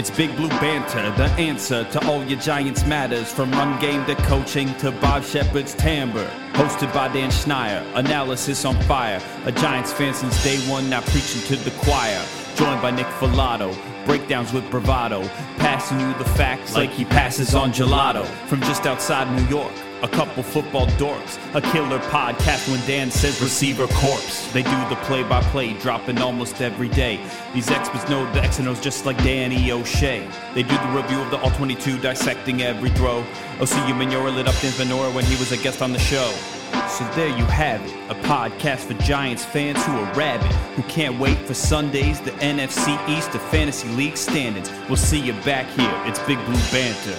It's Big Blue Banter, the answer to all your Giants matters. From run game to coaching to Bob Sheppard's timbre. Hosted by Dan Schneier, analysis on fire. A Giants fan since day one, now preaching to the choir. Joined by Nick Falato, breakdowns with bravado. Passing you the facts like he passes on gelato. From just outside New York. A couple football dorks, a killer podcast when Dan says receiver corpse. They do the play by play, dropping almost every day. These experts know the X and O's just like Danny O'Shea. They do the review of the All 22, dissecting every throw. OCU Manora lit up Dan Venora when he was a guest on the show. So there you have it, a podcast for Giants fans who are rabid, who can't wait for Sundays, the NFC East, the Fantasy League standings. We'll see you back here. It's Big Blue Banter.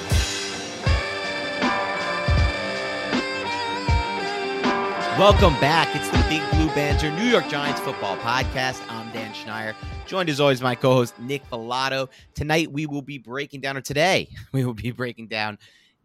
Welcome back. It's the Big Blue Banter New York Giants football podcast. I'm Dan Schneier, joined as always my co-host Nick Falato. Tonight we will be breaking down, or today we will be breaking down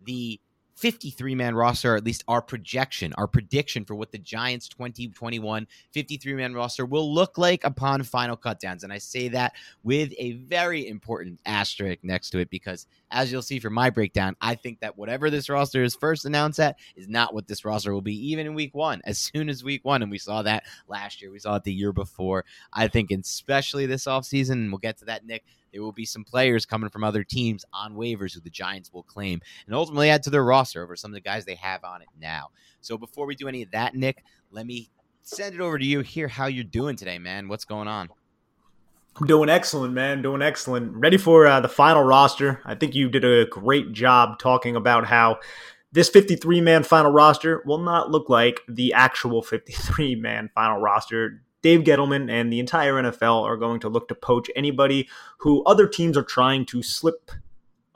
the 53 man roster, or at least our projection, our prediction for what the Giants 2021 53 man roster will look like upon final cutdowns. And I say that with a very important asterisk next to it because, as you'll see from my breakdown, I think that whatever this roster is first announced at is not what this roster will be, even in week one. As soon as week one, and we saw that last year, we saw it the year before. I think, especially this offseason, and we'll get to that, Nick there will be some players coming from other teams on waivers who the Giants will claim and ultimately add to their roster over some of the guys they have on it now. So before we do any of that, Nick, let me send it over to you. Hear how you're doing today, man. What's going on? I'm doing excellent, man. Doing excellent. Ready for uh, the final roster. I think you did a great job talking about how this 53 man final roster will not look like the actual 53 man final roster. Dave Gettleman and the entire NFL are going to look to poach anybody who other teams are trying to slip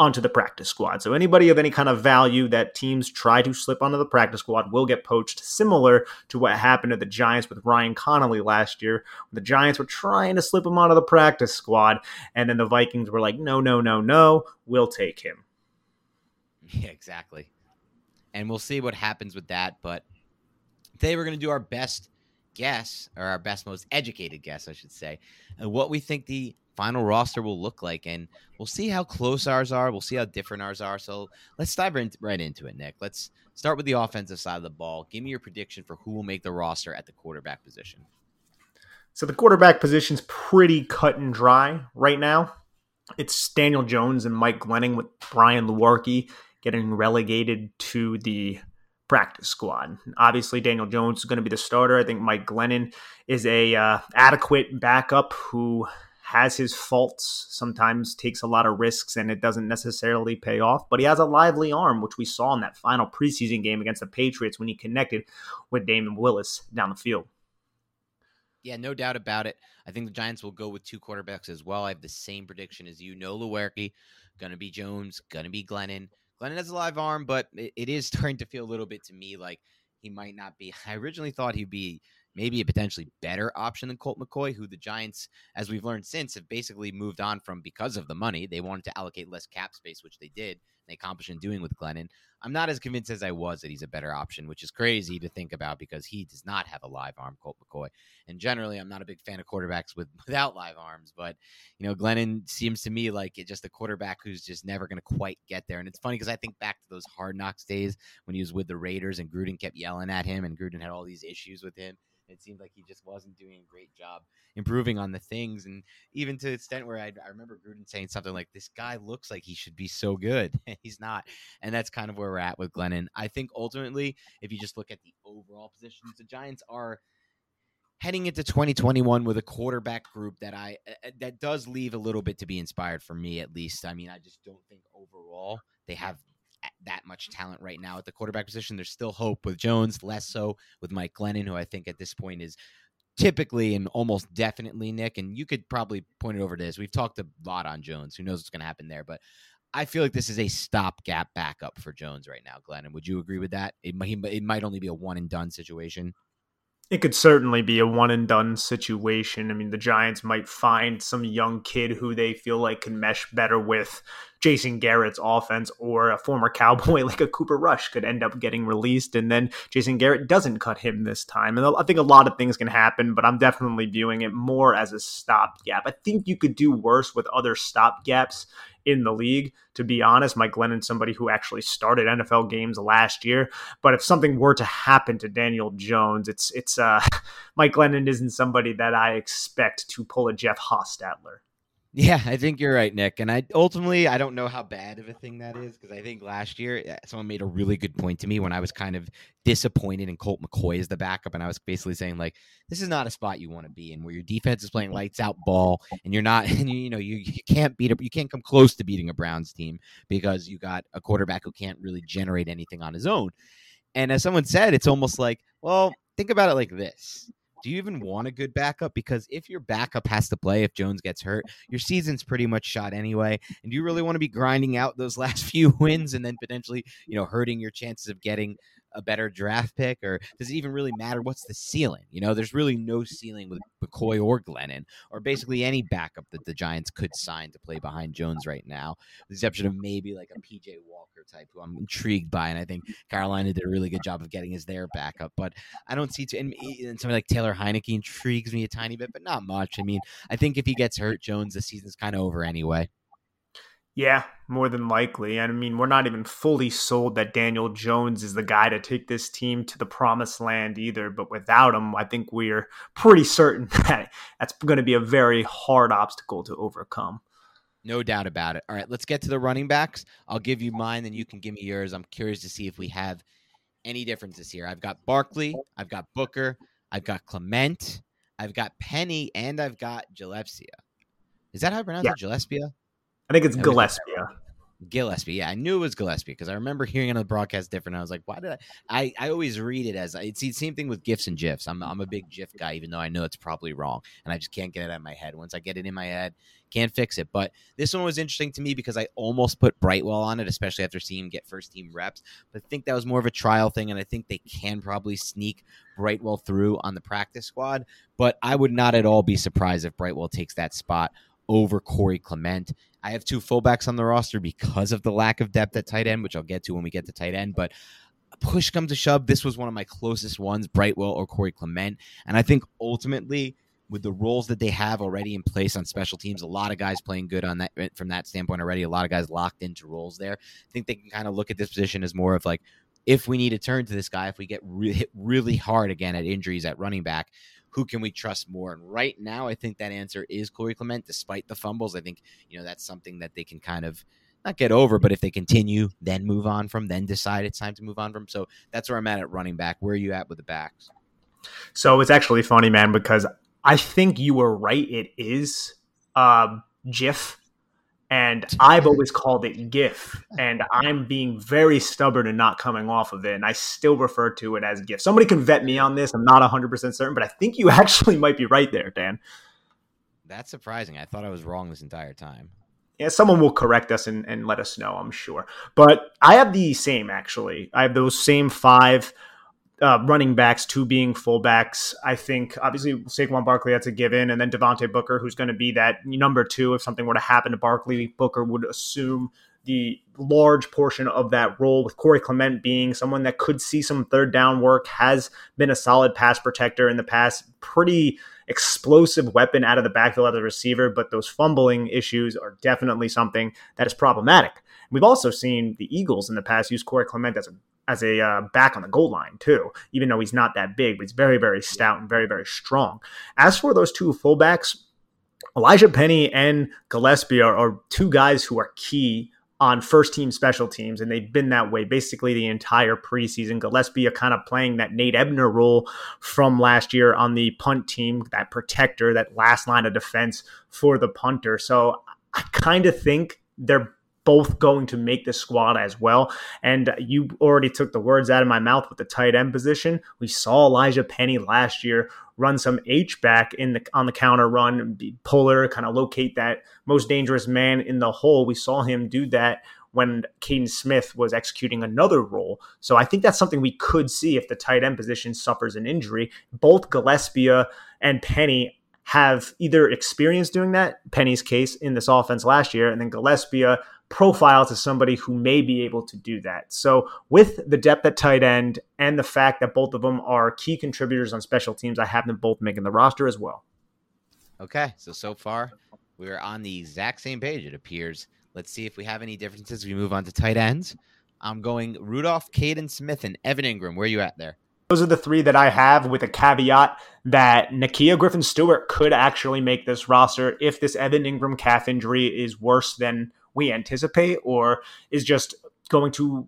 onto the practice squad. So anybody of any kind of value that teams try to slip onto the practice squad will get poached, similar to what happened to the Giants with Ryan Connelly last year. The Giants were trying to slip him onto the practice squad, and then the Vikings were like, no, no, no, no, we'll take him. Yeah, exactly. And we'll see what happens with that. But today we're going to do our best guess, or our best, most educated guess, I should say, and what we think the final roster will look like. And we'll see how close ours are. We'll see how different ours are. So let's dive right into it, Nick. Let's start with the offensive side of the ball. Give me your prediction for who will make the roster at the quarterback position. So the quarterback position's pretty cut and dry right now. It's Daniel Jones and Mike Glennon with Brian Lewerke getting relegated to the practice squad. Obviously, Daniel Jones is going to be the starter. I think Mike Glennon is a uh, adequate backup who has his faults. Sometimes takes a lot of risks and it doesn't necessarily pay off. But he has a lively arm, which we saw in that final preseason game against the Patriots when he connected with Damion Willis down the field. Yeah, no doubt about it. I think the Giants will go with two quarterbacks as well. I have the same prediction as you. No Lewerke, gonna be Jones, gonna be Glennon. Glennon has a live arm, but it, it is starting to feel a little bit to me like he might not be. I originally thought he'd be maybe a potentially better option than Colt McCoy, who the Giants, as we've learned since, have basically moved on from because of the money. They wanted to allocate less cap space, which they did. They accomplished in doing with Glennon. I'm not as convinced as I was that he's a better option, which is crazy to think about because he does not have a live arm, Colt McCoy. And generally, I'm not a big fan of quarterbacks with without live arms, but you know, Glennon seems to me like just a quarterback who's just never going to quite get there. And it's funny because I think back to those hard knocks days when he was with the Raiders and Gruden kept yelling at him, and Gruden had all these issues with him. It seemed like he just wasn't doing a great job improving on the things, and even to the extent where I, I remember Gruden saying something like, "This guy looks like he should be so good, he's not," and that's kind of where we're at with Glennon. I think ultimately, if you just look at the overall positions, the Giants are heading into 2021 with a quarterback group that I uh, uh, that does leave a little bit to be inspired for me at least. I mean, I just don't think overall they have that much talent right now at the quarterback position. There's still hope with Jones, less so with Mike Glennon, who I think at this point is typically and almost definitely Nick. And you could probably point it over to this. We've talked a lot on Jones. Who knows what's going to happen there? But I feel like this is a stopgap backup for Jones right now, Glennon. Would you agree with that? It might, it might only be a one and done situation. It could certainly be a one and done situation. I mean, the Giants might find some young kid who they feel like can mesh better with Jason Garrett's offense, or a former Cowboy like a Cooper Rush could end up getting released, and then Jason Garrett doesn't cut him this time. And I think a lot of things can happen, but I'm definitely viewing it more as a stopgap. I think you could do worse with other stopgaps in the league. To be honest, Mike Glennon's somebody who actually started NFL games last year. But if something were to happen to Daniel Jones, it's it's uh, Mike Glennon isn't somebody that I expect to pull a Jeff Hostetler. Yeah, I think you're right, Nick. And I ultimately I don't know how bad of a thing that is because I think last year eh, someone made a really good point to me when I was kind of disappointed in Colt McCoy as the backup, and I was basically saying like, this is not a spot you want to be in where your defense is playing lights out ball, and you're not, and you, you know, you, you can't beat a, you can't come close to beating a Browns team because you got a quarterback who can't really generate anything on his own. And as someone said, it's almost like, well, think about it like this do you even want a good backup? Because if your backup has to play, if Jones gets hurt, your season's pretty much shot anyway. And do you really want to be grinding out those last few wins and then potentially, you know, hurting your chances of getting a better draft pick, or does it even really matter? What's the ceiling? You know, there's really no ceiling with McCoy or Glennon, or basically any backup that the Giants could sign to play behind Jones right now, with the exception of maybe like a PJ Walker type, who I'm intrigued by, and I think Carolina did a really good job of getting as their backup. But I don't see, to, and, and somebody like Taylor Heinicke intrigues me a tiny bit, but not much. I mean, I think if he gets hurt, Jones, the season's kind of over anyway. Yeah, more than likely. I mean, we're not even fully sold that Daniel Jones is the guy to take this team to the promised land either. But without him, I think we're pretty certain that that's going to be a very hard obstacle to overcome. No doubt about it. All right, let's get to the running backs. I'll give you mine, then you can give me yours. I'm curious to see if we have any differences here. I've got Barkley, I've got Booker, I've got Clement, I've got Penny, and I've got Gillaspia. Is that how I pronounce yeah. it? Gillaspia? I think it's Gillaspia. Gillaspia. Yeah, I knew it was Gillaspia because I remember hearing it on the broadcast different. I was like, why did I? I, I always read it as it's the same thing with gifs and gifs. I'm I'm a big gif guy, even though I know it's probably wrong, and I just can't get it out of my head. Once I get it in my head, can't fix it. But this one was interesting to me because I almost put Brightwell on it, especially after seeing him get first team reps. But I think that was more of a trial thing, and I think they can probably sneak Brightwell through on the practice squad. But I would not at all be surprised if Brightwell takes that spot over Corey Clement. I have two fullbacks on the roster because of the lack of depth at tight end, which I'll get to when we get to tight end. But push comes to shove, this was one of my closest ones, Brightwell or Corey Clement. And I think ultimately, with the roles that they have already in place on special teams, a lot of guys playing good on that from that standpoint already. A lot of guys locked into roles there. I think they can kind of look at this position as more of like, if we need to turn to this guy, if we get re- hit really hard again at injuries at running back, who can we trust more? And right now, I think that answer is Corey Clement, despite the fumbles. I think, you know, that's something that they can kind of not get over, but if they continue, then move on from, then decide it's time to move on from. So that's where I'm at at running back. Where are you at with the backs? So it's actually funny, man, because I think you were right. It is um, GIF and I've always called it GIF, and I'm being very stubborn and not coming off of it, and I still refer to it as GIF. Somebody can vet me on this. I'm not 100 percent certain, but I think you actually might be right there, Dan. That's surprising. I thought I was wrong this entire time. Yeah, someone will correct us and, and let us know, I'm sure. But I have the same actually. I have those same five uh, running backs, two being fullbacks. I think obviously Saquon Barkley, that's a given, and then Devontae Booker, who's going to be that number two if something were to happen to Barkley. Booker would assume the large portion of that role with Corey Clement being someone that could see some third down work, has been a solid pass protector in the past, pretty explosive weapon out of the backfield as a receiver, but those fumbling issues are definitely something that is problematic. We've also seen the Eagles in the past use Corey Clement as a as a uh, back on the goal line too, even though he's not that big, but he's very, very stout and very, very strong. As for those two fullbacks, Elijhaa Penny and Gillaspia are, are two guys who are key on first team special teams, and they've been that way basically the entire preseason. Gillaspia are kind of playing that Nate Ebner role from last year on the punt team, that protector, that last line of defense for the punter. So I kind of think they're both going to make the squad as well. And you already took the words out of my mouth with the tight end position. We saw Elijhaa Penny last year run some H back in the on the counter run, be puller, kind of locate that most dangerous man in the hole. We saw him do that when Kaden Smith was executing another role. So I think that's something we could see if the tight end position suffers an injury. Both Gillaspia and Penny have either experience doing that, Penny's case in this offense last year, and then Gillaspia profiles to somebody who may be able to do that. So, with the depth at tight end and the fact that both of them are key contributors on special teams, I have them both making the roster as well. Okay, so so far we're on the exact same page. It appears. Let's see if we have any differences. We move on to tight ends. I'm going Rudolph, Kaden Smith, and Evan Engram. Where are you at there? Those are the three that I have with a caveat that Nakia Griffin Stewart could actually make this roster if this Evan Engram calf injury is worse than we anticipate or is just going to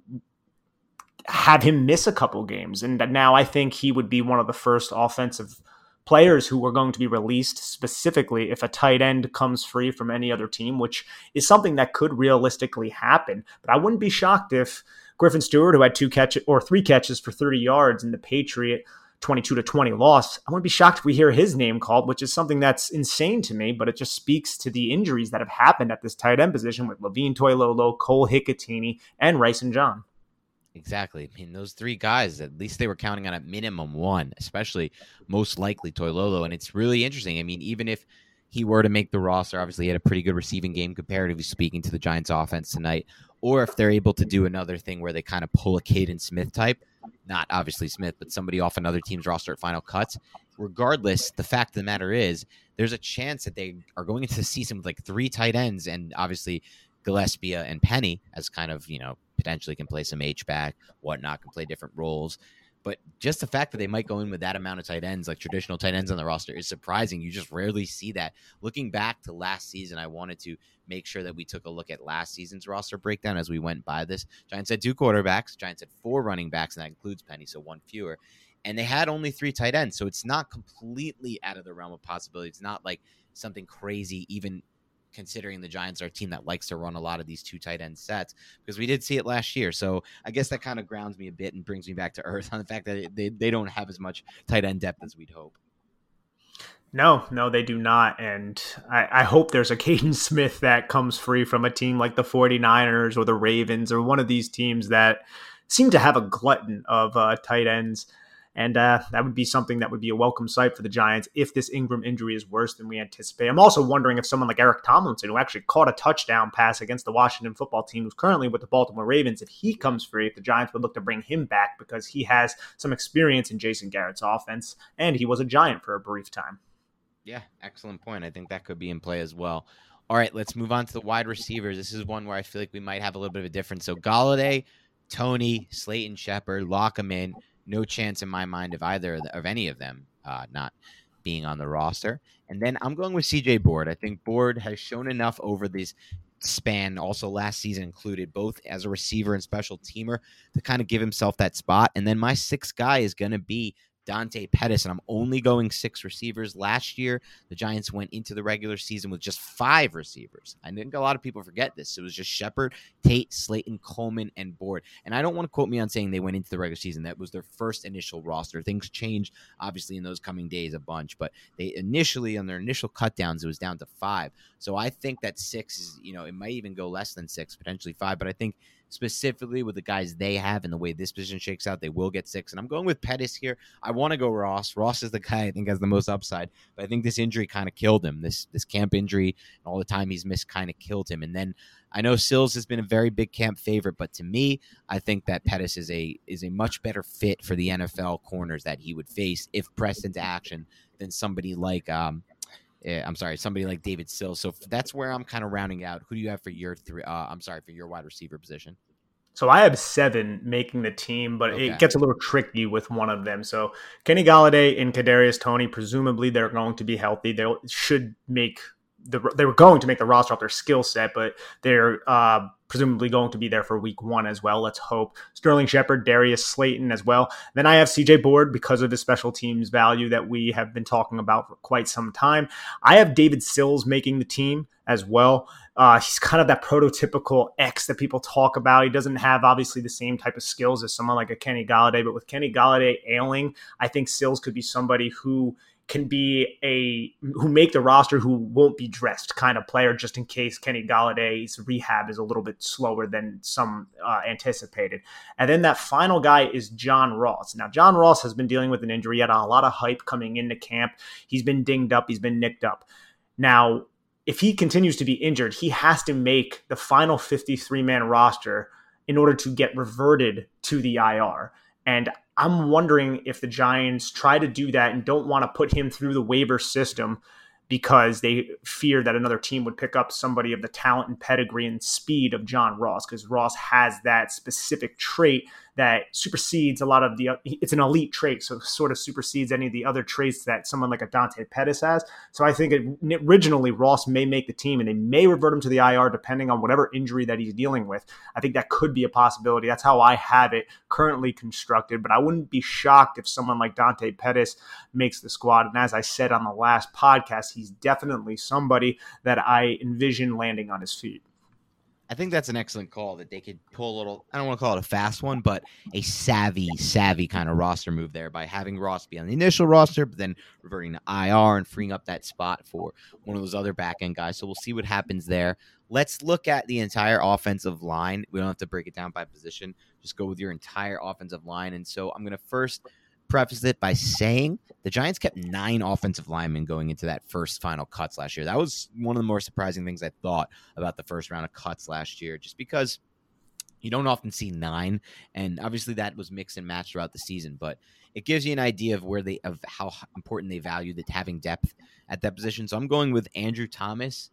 have him miss a couple games. And now I think he would be one of the first offensive players who are going to be released specifically if a tight end comes free from any other team, which is something that could realistically happen. But I wouldn't be shocked if Griffin Stewart, who had two catches or three catches for 30 yards in the Patriot 22 to 20 loss. I wouldn't be shocked if we hear his name called, which is something that's insane to me, but it just speaks to the injuries that have happened at this tight end position with Levine Toilolo, Cole Hikutini, and Rysen John. Exactly. I mean, those three guys, at least they were counting on a minimum one, especially most likely Toilolo. And it's really interesting. I mean, even if he were to make the roster, obviously he had a pretty good receiving game comparatively speaking to the Giants offense tonight. Or if they're able to do another thing where they kind of pull a Kaden Smith type, not obviously Smith, but somebody off another team's roster at final cuts. Regardless, the fact of the matter is, there's a chance that they are going to see some like three tight ends, and obviously Gillaspia and Penny as kind of you know potentially can play some H back, whatnot, can play different roles. But just the fact that they might go in with that amount of tight ends, like traditional tight ends on the roster, is surprising. You just rarely see that. Looking back to last season, I wanted to make sure that we took a look at last season's roster breakdown as we went by this. Giants had two quarterbacks, Giants had four running backs, and that includes Penny, so one fewer. And they had only three tight ends. So it's not completely out of the realm of possibility. It's not like something crazy, even considering the Giants are a team that likes to run a lot of these two tight end sets because we did see it last year. So I guess that kind of grounds me a bit and brings me back to earth on the fact that they, they don't have as much tight end depth as we'd hope. No, no, they do not. And I, I hope there's a Kaden Smith that comes free from a team like the 49ers or the Ravens or one of these teams that seem to have a glutton of uh, tight ends. And uh, that would be something that would be a welcome sight for the Giants if this Engram injury is worse than we anticipate. I'm also wondering if someone like Eric Tomlinson, who actually caught a touchdown pass against the Washington football team, who's currently with the Baltimore Ravens, if he comes free, if the Giants would look to bring him back because he has some experience in Jason Garrett's offense and he was a Giant for a brief time. Yeah, excellent point. I think that could be in play as well. All right, let's move on to the wide receivers. This is one where I feel like we might have a little bit of a difference. So Golladay, Toney, Slayton Shepard, lock them in no chance in my mind of either of any of them uh, not being on the roster. And then I'm going with CJ Board. I think Board has shown enough over this span, also last season included, both as a receiver and special teamer, to kind of give himself that spot. And then my sixth guy is going to be Dante Pettis, and I'm only going six receivers. Last year, the Giants went into the regular season with just five receivers. I think a lot of people forget this. It was just Shepard, Tate, Slayton, Coleman, and Board. And I don't want to quote me on saying they went into the regular season. That was their first initial roster. Things changed, obviously, in those coming days a bunch, but they initially, on their initial cutdowns, it was down to five. So I think that six is, you know, it might even go less than six, potentially five, but I think specifically with the guys they have and the way this position shakes out, they will get six. And I'm going with Pettis here. I want to go Ross. Ross is the guy I think has the most upside, but I think this injury kind of killed him. This this camp injury and all the time he's missed kind of killed him. And then I know Sills has been a very big camp favorite, but to me, I think that Pettis is a is a much better fit for the NFL corners that he would face if pressed into action than somebody like um, eh, I'm sorry, somebody like David Sills. So that's where I'm kind of rounding out. Who do you have for your three? Uh, I'm sorry for your wide receiver position. So I have seven making the team, but okay. it gets a little tricky with one of them. So Kenny Golladay and Kadarius Toney, presumably they're going to be healthy. They should make the they were going to make the roster off their skill set, but they're uh, presumably going to be there for week one as well. Let's hope. Sterling Shepard, Darius Slayton as well. Then I have CJ Board because of the special teams value that we have been talking about for quite some time. I have David Sills making the team as well. Uh, he's kind of that prototypical X that people talk about. He doesn't have obviously the same type of skills as someone like a Kenny Golladay, but with Kenny Golladay ailing, I think Sills could be somebody who can be a who make the roster who won't be dressed kind of player just in case Kenny Golladay's rehab is a little bit slower than some uh, anticipated. And then that final guy is John Ross. Now John Ross has been dealing with an injury. He had a lot of hype coming into camp. He's been dinged up. He's been nicked up. Now if he continues to be injured, he has to make the final 53 man roster in order to get reverted to the IR. And I'm wondering if the Giants try to do that and don't want to put him through the waiver system because they fear that another team would pick up somebody of the talent and pedigree and speed of John Ross because Ross has that specific trait that supersedes a lot of the it's an elite trait so sort of supersedes any of the other traits that someone like a Dante Pettis has. So I think it, originally Ross may make the team and they may revert him to the IR depending on whatever injury that he's dealing with. I think that could be a possibility. That's how I have it currently constructed but I wouldn't be shocked if someone like Dante Pettis makes the squad. And as I said on the last podcast he's definitely somebody that I envision landing on his feet I think that's an excellent call that they could pull a little. I don't want to call it a fast one, but a savvy, savvy kind of roster move there by having Ross be on the initial roster, but then reverting to IR and freeing up that spot for one of those other back end guys. So we'll see what happens there. Let's look at the entire offensive line. We don't have to break it down by position. Just go with your entire offensive line. And so I'm going to first preface it by saying the Giants kept nine offensive linemen going into that first final cuts last year. That was one of the more surprising things I thought about the first round of cuts last year, just because you don't often see nine, and obviously that was mixed and matched throughout the season. But it gives you an idea of where they of how important they value that having depth at that position. So I'm going with Andrew Thomas,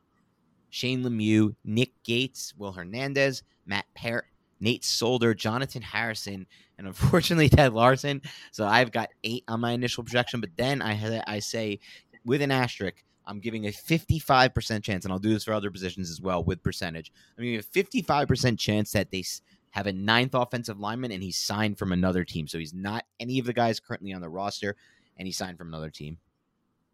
Shane Lemieux, Nick Gates, Will Hernandez, Matt Peart, Nate Solder, Jonathan Harrison, and unfortunately Ted Larsen. So I've got eight on my initial projection, but then I I say with an asterisk, I'm giving a 55% chance, and I'll do this for other positions as well with percentage. I'm giving a 55% chance that they have a ninth offensive lineman and he's signed from another team. So he's not any of the guys currently on the roster, and he signed from another team.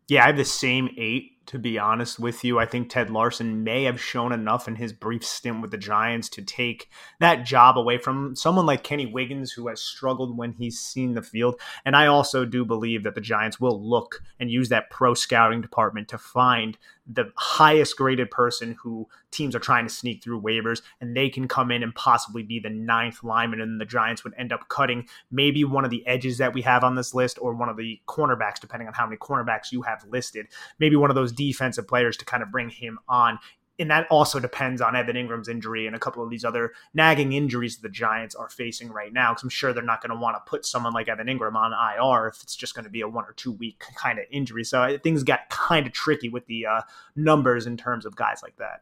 Yeah, I have the same eight to be honest with you. I think Ted Larsen may have shown enough in his brief stint with the Giants to take that job away from someone like Kenny Wiggins, who has struggled when he's seen the field. And I also do believe that the Giants will look and use that pro scouting department to find the highest graded person who teams are trying to sneak through waivers, and they can come in and possibly be the ninth lineman, and the Giants would end up cutting maybe one of the edges that we have on this list or one of the cornerbacks, depending on how many cornerbacks you have listed. Maybe one of those defensive players to kind of bring him on. And that also depends on Evan Engram's injury and a couple of these other nagging injuries the Giants are facing right now. Because I'm sure they're not going to want to put someone like Evan Ingram on IR if it's just going to be a one or two week kind of injury. So things got kind of tricky with the uh, numbers in terms of guys like that.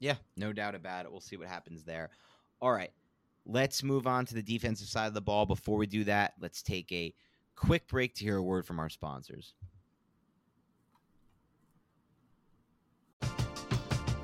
Yeah, no doubt about it. We'll see what happens there. All right, let's move on to the defensive side of the ball. Before we do that, let's take a quick break to hear a word from our sponsors.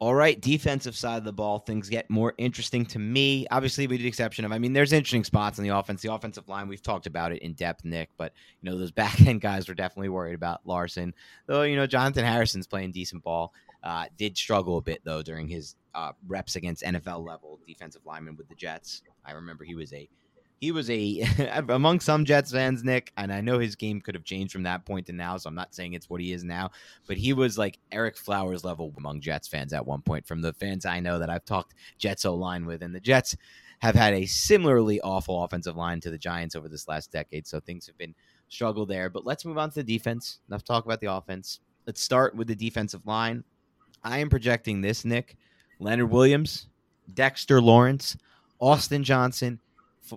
All right, defensive side of the ball, things get more interesting to me. Obviously, with the exception of, I mean, there's interesting spots on the offense. The offensive line, we've talked about it in depth, Nick, but, you know, those back end guys were definitely worried about Larsen. Though, you know, Jonathan Harrison's playing decent ball. Uh, did struggle a bit, though, during his uh, reps against NFL level defensive linemen with the Jets. I remember he was a he was a among some Jets fans, Nick, and I know his game could have changed from that point to now, so I'm not saying it's what he is now, but he was like Ereck Flowers level among Jets fans at one point. From the fans I know that I've talked Jets O line with, and the Jets have had a similarly awful offensive line to the Giants over this last decade, so things have been struggle there. But let's move on to the defense. Enough talk about the offense. Let's start with the defensive line. I am projecting this, Nick. Leonard Williams, Dexter Lawrence, Austin Johnson,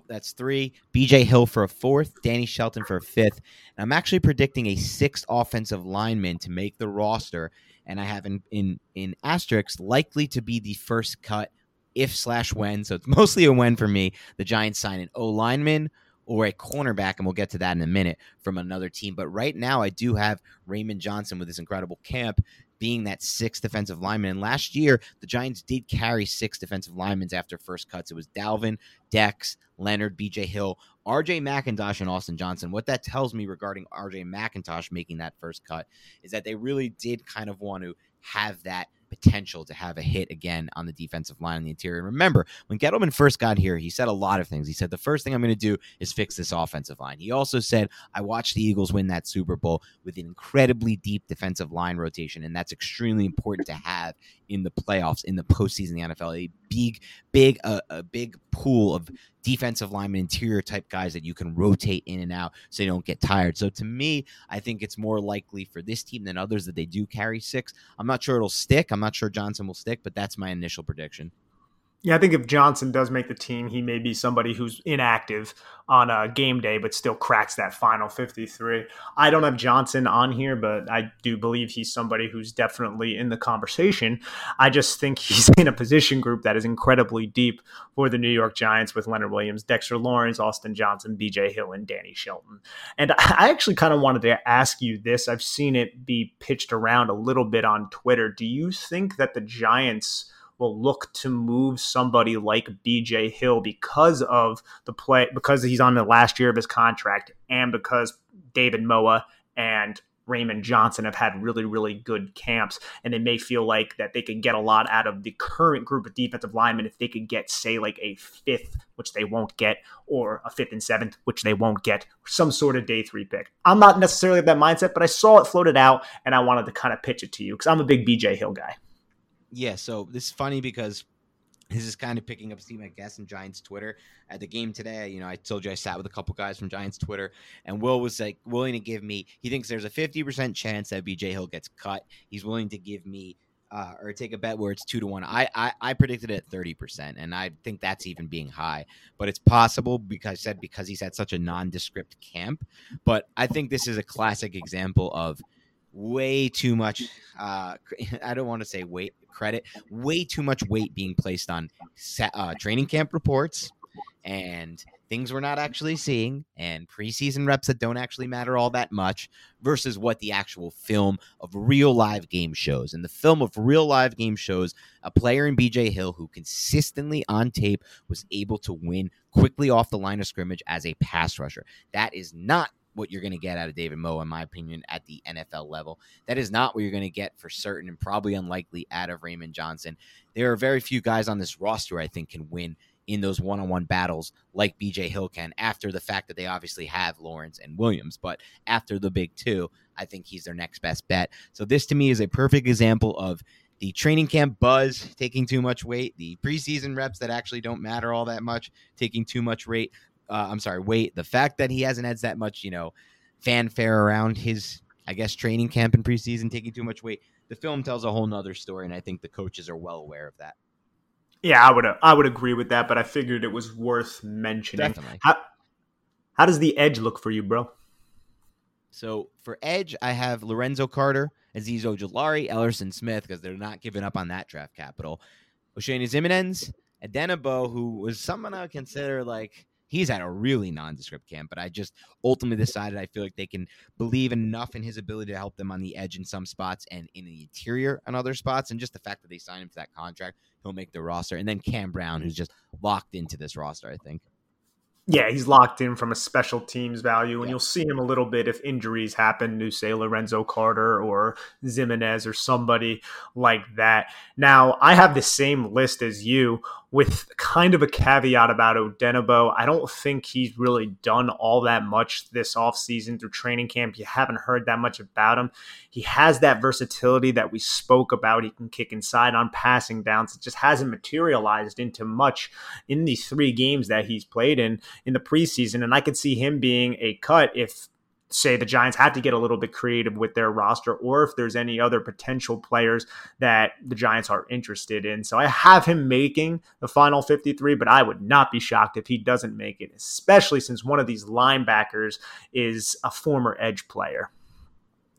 that's three. BJ Hill for a fourth. Danny Shelton for a fifth. And I'm actually predicting a sixth offensive lineman to make the roster. And I have in in in asterisks likely to be the first cut if slash when. So it's mostly a when for me. The Giants sign an O lineman or a cornerback, and we'll get to that in a minute from another team. But right now, I do have Raymond Johnson with his incredible camp being that sixth defensive lineman. And last year, the Giants did carry six defensive linemen after first cuts. It was Dalvin, Dex, Leonard, BJ Hill, RJ McIntosh, and Austin Johnson. What that tells me regarding RJ McIntosh making that first cut is that they really did kind of want to have that potential to have a hit again on the defensive line in the interior. And remember, when Gettleman first got here, he said a lot of things. He said, The first thing I'm going to do is fix this offensive line. He also said, I watched the Eagles win that Super Bowl with an incredibly deep defensive line rotation, and that's extremely important to have in the playoffs, in the postseason, in the NFL. A big, big, uh, a big pool of defensive lineman, interior type guys that you can rotate in and out so they don't get tired. So to me, I think it's more likely for this team than others that they do carry six. I'm not sure it'll stick. I'm not sure Johnson will stick, but that's my initial prediction. Yeah, I think if Johnson does make the team, he may be somebody who's inactive on a game day, but still cracks that final 53. I don't have Johnson on here, but I do believe he's somebody who's definitely in the conversation. I just think he's in a position group that is incredibly deep for the New York Giants with Leonard Williams, Dexter Lawrence, Austin Johnson, BJ Hill, and Danny Shelton. And I actually kind of wanted to ask you this. I've seen it be pitched around a little bit on Twitter. Do you think that the Giants will look to move somebody like BJ Hill because of the play, because he's on the last year of his contract, and because David Moa and Raymond Johnson have had really, really good camps, and they may feel like that they could get a lot out of the current group of defensive linemen if they could get, say, like a fifth, which they won't get, or a fifth and seventh, which they won't get, some sort of day three pick. I'm not necessarily of that mindset, but I saw it floated out, and I wanted to kind of pitch it to you because I'm a big BJ Hill guy yeah, so this is funny because this is kind of picking up steam, I guess, in Giants Twitter. At the game today, you know, I told you I sat with a couple guys from Giants Twitter, and Will was like willing to give me. He thinks there's a 50% chance that BJ Hill gets cut. He's willing to give me uh, or take a bet where it's two to one. I, I I predicted it thirty percent, and I think that's even being high. But it's possible because I said because he's had such a nondescript camp. But I think this is a classic example of way too much. Uh, I don't want to say weight credit, way too much weight being placed on uh, training camp reports and things we're not actually seeing and preseason reps that don't actually matter all that much versus what the actual film of real live game shows. And the film of real live game shows a player in BJ Hill who consistently on tape was able to win quickly off the line of scrimmage as a pass rusher. That is not what you're going to get out of David Moa, in my opinion, at the NFL level. That is not what you're going to get for certain and probably unlikely out of Raymond Johnson. There are very few guys on this roster I think can win in those one on one battles like BJ Hill can after the fact that they obviously have Lawrence and Williams. But after the big two, I think he's their next best bet. So this to me is a perfect example of the training camp buzz taking too much weight, the preseason reps that actually don't matter all that much taking too much weight. Uh, I'm sorry, weight. The fact that he hasn't had that much, you know, fanfare around his, I guess, training camp and preseason taking too much weight. The film tells a whole nother story, and I think the coaches are well aware of that. Yeah, I would I would agree with that, but I figured it was worth mentioning. Definitely. How, how does the edge look for you, bro? So for edge, I have Lorenzo Carter, Azeez Ojulari, Ellerson Smith because they're not giving up on that draft capital. Oshane Ximines, Odenigbo, who was someone I would consider like he's had a really nondescript camp, but I just ultimately decided I feel like they can believe enough in his ability to help them on the edge in some spots and in the interior on other spots. And just the fact that they signed him to that contract, he'll make the roster. And then Cam Brown, who's just locked into this roster, I think yeah, he's locked in from a special teams value, and yeah. you'll see him a little bit if injuries happen to say Lorenzo Carter or Ximines or somebody like that. Now, I have the same list as you with kind of a caveat about Odenigbo. I don't think he's really done all that much this offseason through training camp. You haven't heard that much about him. He has that versatility that we spoke about. He can kick inside on passing downs. It just hasn't materialized into much in these three games that he's played in in the preseason. And I could see him being a cut if say the Giants have to get a little bit creative with their roster or if there's any other potential players that the Giants are interested in. So I have him making the final 53, but I would not be shocked if he doesn't make it, especially since one of these linebackers is a former edge player.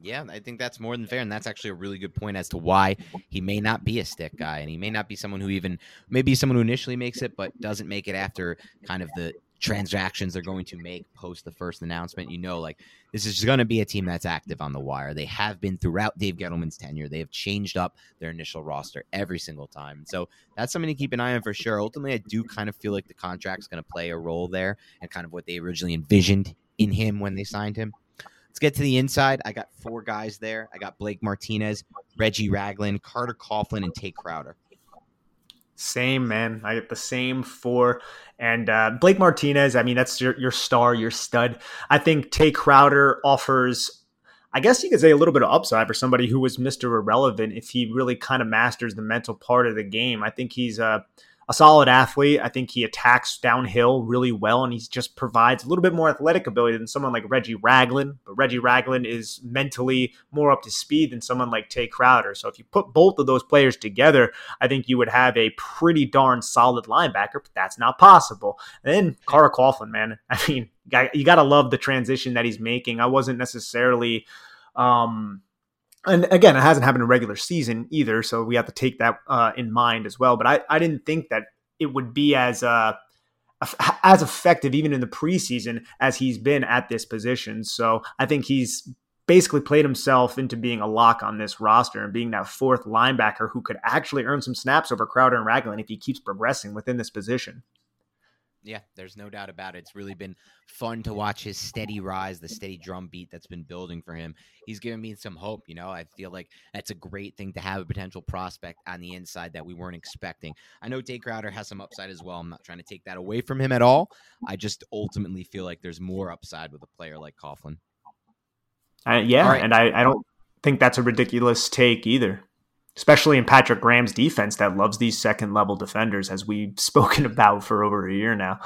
Yeah, I think that's more than fair. And that's actually a really good point as to why he may not be a stick guy. And he may not be someone who even, maybe someone who initially makes it, but doesn't make it after kind of the transactions they're going to make post the first announcement. You know, like this is going to be a team that's active on the wire. They have been throughout Dave Gettleman's tenure. They have changed up their initial roster every single time. So that's something to keep an eye on for sure. Ultimately, I do kind of feel like the contract's going to play a role there and kind of what they originally envisioned in him when they signed him. Let's get to the inside. I got four guys there. I got Blake Martinez, Reggie Ragland, Carter Coughlin, and Tae Crowder. Same man. I get the same four. And uh, Blake Martinez, I mean, that's your, your star, your stud. I think Tae Crowder offers, I guess you could say a little bit of upside for somebody who was Mr. Irrelevant if he really kind of masters the mental part of the game. I think he's uh, a solid athlete. I think he attacks downhill really well, and he just provides a little bit more athletic ability than someone like Reggie Ragland. But Reggie Ragland is mentally more up to speed than someone like Tae Crowder. So if you put both of those players together, I think you would have a pretty darn solid linebacker. But that's not possible. And then Carter Coughlin, man. I mean, you got to love the transition that he's making. I wasn't necessarily. Um, and again, it hasn't happened in regular season either, so we have to take that uh, in mind as well. But I, I didn't think that it would be as uh, as effective even in the preseason as he's been at this position. So I think he's basically played himself into being a lock on this roster and being that fourth linebacker who could actually earn some snaps over Crowder and Ragland if he keeps progressing within this position. Yeah, there's no doubt about it. It's really been fun to watch his steady rise, the steady drum beat that's been building for him. He's given me some hope. You know, I feel like that's a great thing to have a potential prospect on the inside that we weren't expecting. I know Tae Crowder has some upside as well. I'm not trying to take that away from him at all. I just ultimately feel like there's more upside with a player like Coughlin. Uh, yeah, right. and I, I don't think that's a ridiculous take either especially in Patrick Graham's defense that loves these second level defenders, as we've spoken about for over a year now.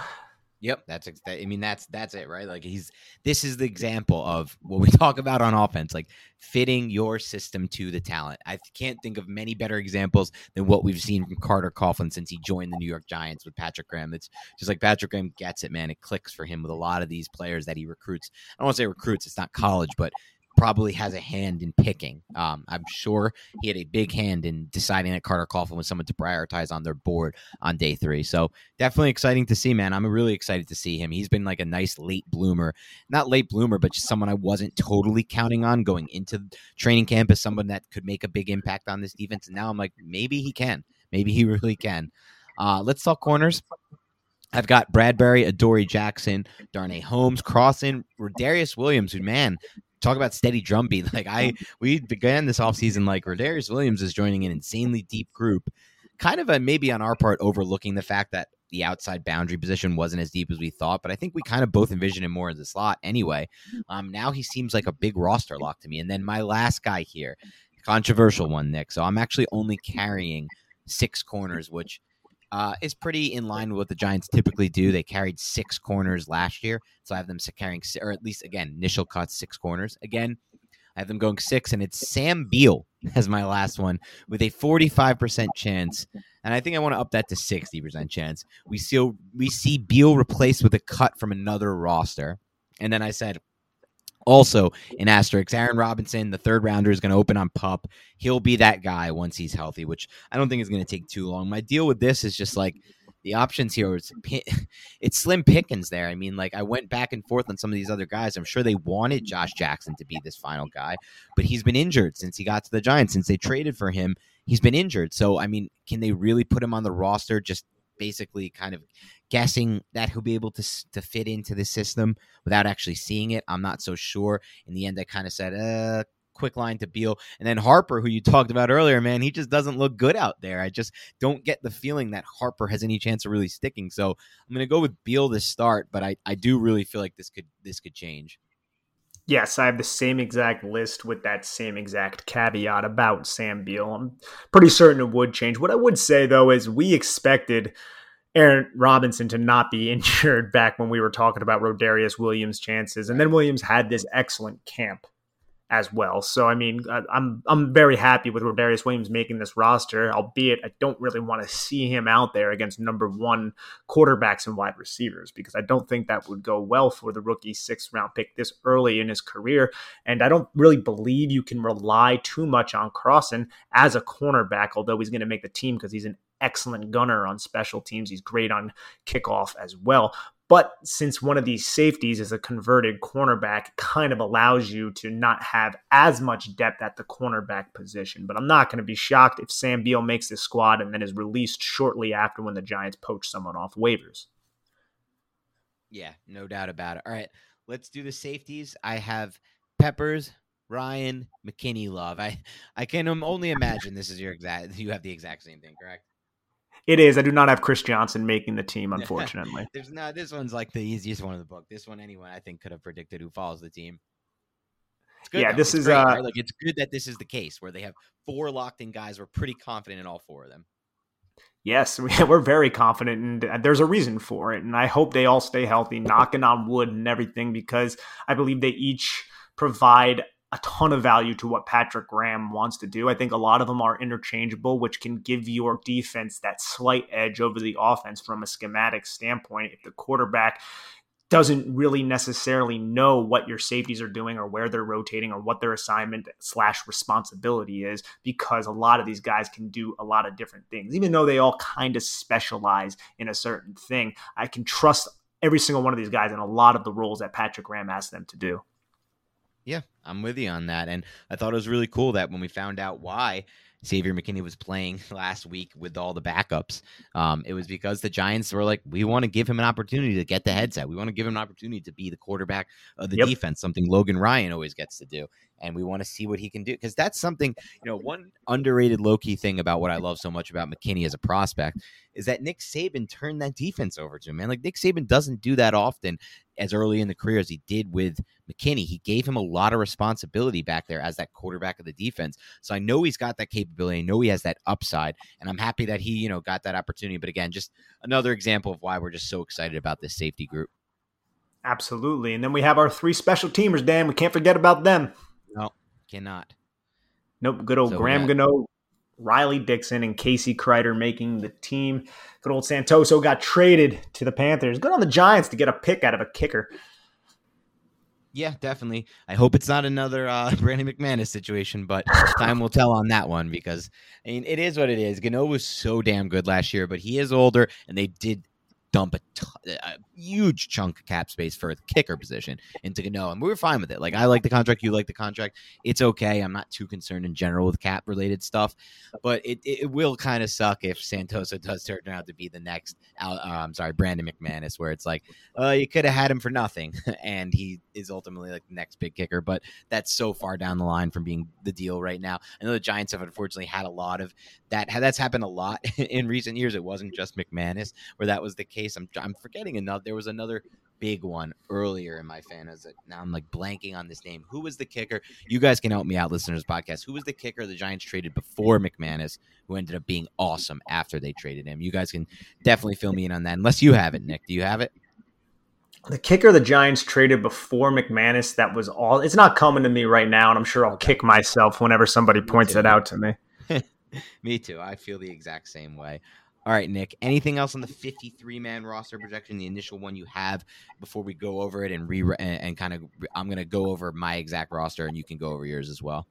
Yep, that's I mean that's that's it, right? Like he's this is the example of what we talk about on offense, like fitting your system to the talent. I can't think of many better examples than what we've seen from Carter Coughlin since he joined the New York Giants with Patrick Graham. It's just like Patrick Graham gets it, man. It clicks for him with a lot of these players that he recruits. I don't want to say recruits; it's not college, but probably has a hand in picking. Um, I'm sure he had a big hand in deciding that Carter Coughlin was someone to prioritize on their board on day three. So definitely exciting to see, man. I'm really excited to see him. He's been like a nice late bloomer, not late bloomer, but just someone I wasn't totally counting on going into training camp as someone that could make a big impact on this defense. And now I'm like, maybe he can. Maybe he really can. Uh, let's talk corners. I've got Bradberry, Adoree Jackson, Darnay Holmes, Crossen, Darius Williams, who man, talk about steady drumbeat. Like I, we began this offseason like Rodarius Williams is joining an insanely deep group, kind of a maybe on our part overlooking the fact that the outside boundary position wasn't as deep as we thought, but I think we kind of both envisioned him more as a slot anyway. Um, now he seems like a big roster lock to me. And then my last guy here, controversial one, Nick. So I'm actually only carrying six corners, which uh, is pretty in line with what the Giants typically do. They carried six corners last year, so I have them carrying, or at least again, initial cuts six corners. Again, I have them going six, and it's Sam Beal as my last one with a forty-five percent chance, and I think I want to up that to sixty percent chance. We see we see Beal replaced with a cut from another roster, and then I said also, in asterisks, Aaron Robinson, the third rounder, is going to open on pup. He'll be that guy once he's healthy, which I don't think is going to take too long. My deal with this is just like the options here is it's slim pickings there. I mean, like I went back and forth on some of these other guys. I'm sure they wanted Josh Jackson to be this final guy, but he's been injured since he got to the Giants. Since they traded for him, he's been injured. So I mean, can they really put him on the roster just basically kind of guessing that he'll be able to to fit into the system without actually seeing it. I'm not so sure. In the end, I kind of said, uh, quick line to Beal. And then Harper, who you talked about earlier, man, he just doesn't look good out there. I just don't get the feeling that Harper has any chance of really sticking. So I'm gonna go with Beal to start, but I, I do really feel like this could this could change. Yes, I have the same exact list with that same exact caveat about Sam Beal. I'm pretty certain it would change. What I would say though is we expected Aaron Robinson to not be injured back when we were talking about Rodarius Williams' chances. And then Williams had this excellent camp as well. So I mean, I'm I'm very happy with Rodarius Williams making this roster, albeit I don't really want to see him out there against number one quarterbacks and wide receivers because I don't think that would go well for the rookie sixth round pick this early in his career. And I don't really believe you can rely too much on Crossen as a cornerback, although he's going to make the team because he's an excellent gunner on special teams. He's great on kickoff as well. But since one of these safeties is a converted cornerback, kind of allows you to not have as much depth at the cornerback position. But I'm not going to be shocked if Sam Beal makes this squad and then is released shortly after when the Giants poach someone off waivers. Yeah, no doubt about it. All right, let's do the safeties. I have Peppers, Ryan, McKinney, Love. I I can um, only imagine this is your exact. You have the exact same thing, correct? It is. I do not have Chris Johnson making the team, unfortunately. There's no. This one's like the easiest one in the book. This one, anyone I think could have predicted who follows the team. It's good. Yeah, though. this it's is great, uh, right? like it's good that this is the case where they have four locked in guys. We're pretty confident in all four of them. Yes, we're very confident, and there's a reason for it. And I hope they all stay healthy, knocking on wood and everything, because I believe they each provide a ton of value to what Patrick Graham wants to do. I think a lot of them are interchangeable, which can give your defense that slight edge over the offense from a schematic standpoint. If the quarterback doesn't really necessarily know what your safeties are doing or where they're rotating or what their assignment slash responsibility is because a lot of these guys can do a lot of different things even though they all kind of specialize in a certain thing i can trust every single one of these guys in a lot of the roles that patrick graham asks them to do yeah, I'm with you on that. And I thought it was really cool that when we found out why Xavier McKinney was playing last week with all the backups, um, it was because the Giants were like, we want to give him an opportunity to get the headset. We want to give him an opportunity to be the quarterback of the yep. defense, something Logan Ryan always gets to do. And we want to see what he can do because that's something you know one underrated low key thing about what I love so much about McKinney as a prospect is that Nick Saban turned that defense over to him. Man, like Nick Saban doesn't do that often as early in the career as he did with McKinney. He gave him a lot of responsibility back there as that quarterback of the defense. So I know he's got that capability. I know he has that upside, and I'm happy that he you know got that opportunity. But again, just another example of why we're just so excited about this safety group. Absolutely. And then we have our three special teamers, Dan. We can't forget about them. No, cannot. Nope. Good old so Graham Gano, Riley Dixon, and Casey Kreiter making the team. Good old Santoso got traded to the Panthers. Good on the Giants to get a pick out of a kicker. Yeah, definitely. I hope it's not another uh, Brandon McManus situation, but time will tell on that one because I mean it is what it is. Gano was so damn good last year, but he is older, and they did dump a, t- a huge chunk of cap space for a kicker position into Gano, and we were fine with it. Like I like the contract, you like the contract. It's okay. I'm not too concerned in general with cap related stuff, but it, it will kind of suck if Santoso does turn out to be the next. Uh, I'm sorry, Brandon McManus, where it's like, uh, you could have had him for nothing, and he is ultimately like the next big kicker. But that's so far down the line from being the deal right now. I know the Giants have unfortunately had a lot of that. That's happened a lot in recent years. It wasn't just McManus where that was the case. I'm I'm forgetting another. There was another big one earlier in my fantasy. Now I'm like blanking on this name. Who was the kicker? You guys can help me out, listeners podcast. Who was the kicker the Giants traded before McManus, who ended up being awesome after they traded him? You guys can definitely fill me in on that. Unless you have it, Nick. Do you have it? The kicker the Giants traded before McManus, that was all. It's not coming to me right now, and I'm sure I'll kick myself whenever somebody points it out to me. me too. I feel the exact same way. All right, Nick. Anything else on the 53 man roster projection, the initial one you have, before we go over it and re and, and kind of? I'm going to go over my exact roster, and you can go over yours as well.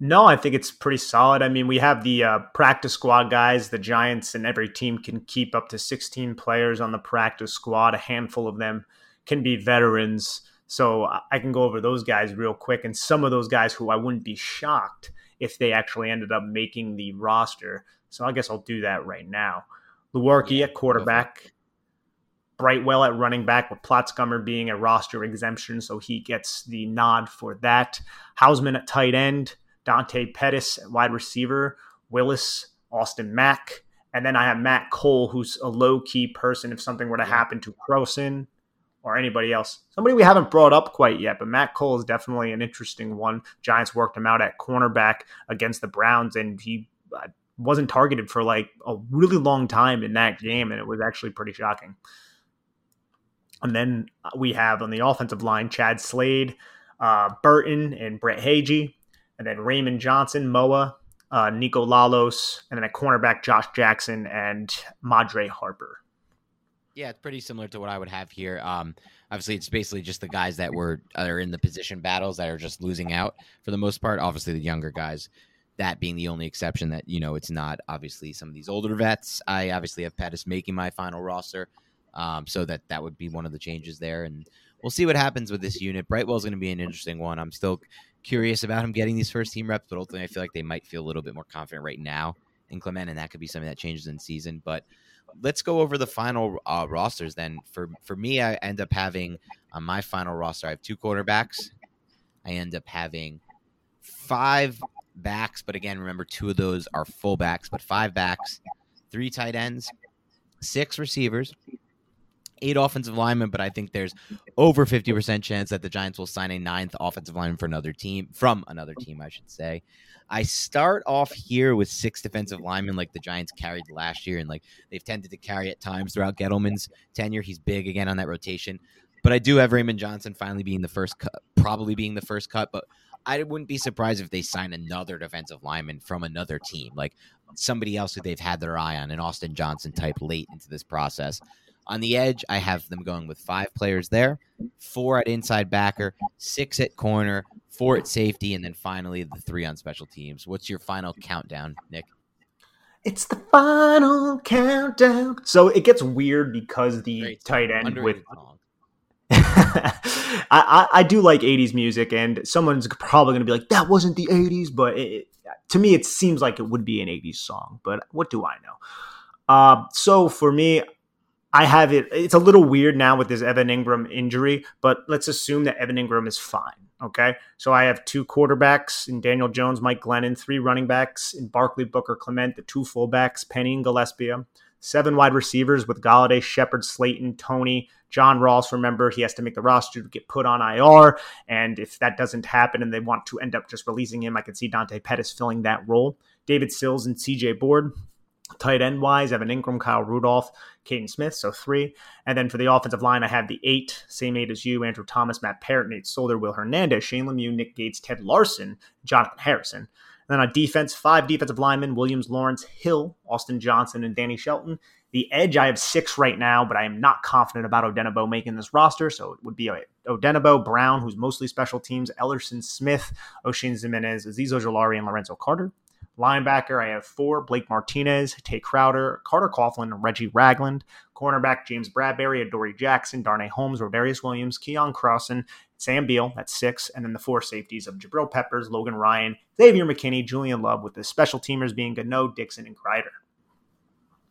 No, I think it's pretty solid. I mean, we have the uh, practice squad guys. The Giants and every team can keep up to 16 players on the practice squad. A handful of them can be veterans. So I can go over those guys real quick. And some of those guys who I wouldn't be shocked if they actually ended up making the roster. So I guess I'll do that right now. Lewerke yeah, at quarterback, Brightwell at running back, with Platzgummer being a roster exemption, so he gets the nod for that. Hausmann at tight end, Dante Pettis at wide receiver, Willis, Austin Mack, and then I have Matt Cole, who's a low key person if something were to happen to Crossen or anybody else. Somebody we haven't brought up quite yet, but Matt Cole is definitely an interesting one. Giants worked him out at cornerback against the Browns, and he uh, wasn't targeted for like a really long time in that game, and it was actually pretty shocking. And then we have on the offensive line Chad Slade, uh, Burton, and Brett Hagee, and then Raymond Johnson, Moa, uh, Nico Lalos, and then a cornerback Josh Jackson and Madre Harper. Yeah, it's pretty similar to what I would have here. Um, obviously, it's basically just the guys that were are in the position battles that are just losing out for the most part. Obviously, the younger guys that being the only exception that you know it's not obviously some of these older vets. I obviously have Pettis making my final roster, um, so that that would be one of the changes there, and we'll see what happens with this unit. Brightwell's going to be an interesting one. I'm still curious about him getting these first team reps, but ultimately I feel like they might feel a little bit more confident right now in Clement, and that could be something that changes in season. But let's go over the final uh, rosters then. For for me, I end up having on my final roster, I have two quarterbacks. I end up having five backs, but again, remember two of those are full backs, but five backs, three tight ends, six receivers, eight offensive linemen, but I think there's over 50% chance that the Giants will sign a ninth offensive lineman for another team, from another team, I should say. I start off here with six defensive linemen like the Giants carried last year, and like they've tended to carry at times throughout Gettleman's tenure. He's big again on that rotation. But I do have Raymond Johnson finally being the first cut, probably being the first cut, but I wouldn't be surprised if they sign another defensive lineman from another team, like somebody else who they've had their eye on, an Austin Johnson type late into this process. On the edge, I have them going with five players there, four at inside backer, six at corner, four at safety, and then finally the three on special teams. What's your final countdown, Nick? It's the final countdown. So it gets weird because the Great tight end with. I, I, I, do like 80s music, and someone's probably going to be like, that wasn't the 80s, but it, to me, it seems like it would be an 80s song. But what do I know? Uh, so for me, I have it. It's a little weird now with this Evan Engram injury, but let's assume that Evan Engram is fine. Okay. So I have two quarterbacks in Daniel Jones, Mike Glennon, three running backs in Barkley, Booker, Clement, the two fullbacks, Penny and Gillaspia, seven wide receivers with Golladay, Shepard, Slayton, Toney, John Ross. Remember, he has to make the roster to get put on IR. And if that doesn't happen and they want to end up just releasing him, I could see Dante Pettis filling that role. David Sills and CJ Board. Tight end wise, Evan Engram, Kyle Rudolph, Kaden Smith, so three. And then for the offensive line, I have the eight, same eight as you, Andrew Thomas, Matt Parrott, Nate Solder, Will Hernandez, Shane Lemieux, Nick Gates, Ted Larsen, Jonotthan Harrison. Then on defense, five defensive linemen, Williams, Lawrence, Hill, Austin Johnson, and Danny Shelton. The edge, I have six right now, but I am not confident about Odenigbo making this roster. So it would be uh, Odenigbo, Brown, who's mostly special teams, Elerson Smith, Oshane Ximines, Azeez Ojulari, and Lorenzo Carter. Linebacker, I have four Blake Martinez, Tae Crowder, Carter Coughlin, Reggie Ragland. Cornerback, James Bradberry, Adoree Jackson, Darnay Holmes, Rodarius Williams, Keion Crossen, Sam Beal, that's six. And then the four safeties of Jabril Peppers, Logan Ryan, Xavier McKinney, Julian Love, with the special teamers being Gano, Dixon, and Kreiter.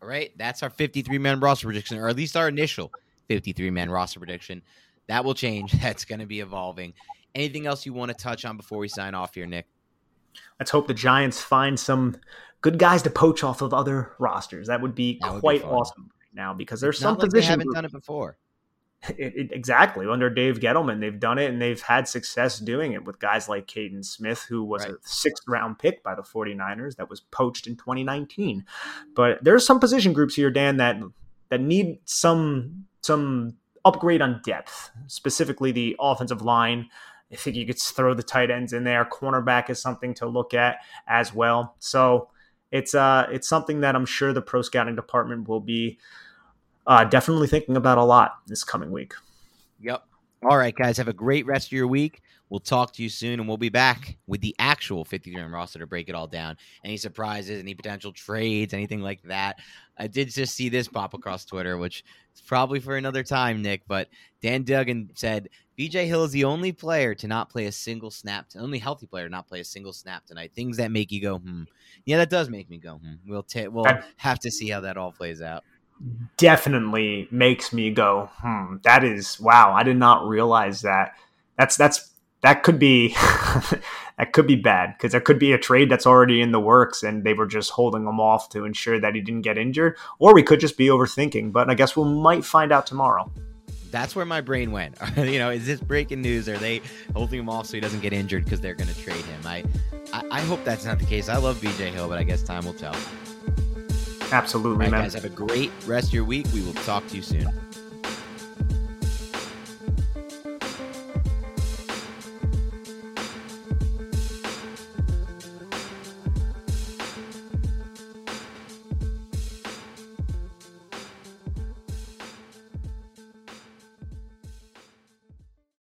All right. That's our 53 man roster prediction, or at least our initial 53 man roster prediction. That will change. That's going to be evolving. Anything else you want to touch on before we sign off here, Nick? Let's hope the Giants find some good guys to poach off of other rosters. That would be that quite would be awesome right now because there's it's some like positions haven't done it before. It, it, exactly under Dave Gettleman, they've done it and they've had success doing it with guys like Kaden Smith, who was right. a sixth round pick by the 49ers that was poached in 2019. But there's some position groups here, Dan, that that need some some upgrade on depth, specifically the offensive line. I think you could throw the tight ends in there. Cornerback is something to look at as well. So it's uh it's something that I'm sure the pro scouting department will be uh, definitely thinking about a lot this coming week. Yep. All right, guys. Have a great rest of your week. We'll talk to you soon, and we'll be back with the actual 53 man roster to break it all down. Any surprises, any potential trades, anything like that. I did just see this pop across Twitter, which is probably for another time, Nick. But Dan Duggan said BJ Hill is the only player to not play a single snap, to, only healthy player to not play a single snap tonight. Things that make you go, hmm. Yeah, that does make me go, hmm. We'll ta- we'll have to see how that all plays out. Definitely makes me go, hmm. That is wow. I did not realize that. That's that's that could be that could be bad because there could be a trade that's already in the works and they were just holding him off to ensure that he didn't get injured, or we could just be overthinking. But I guess we might find out tomorrow that's where my brain went. you know, is this breaking news? Are they holding him off so he doesn't get injured because they're going to trade him? I, I, I, hope that's not the case. I love BJ Hill, but I guess time will tell. Absolutely, right, man. Guys, have a great rest of your week. We will talk to you soon.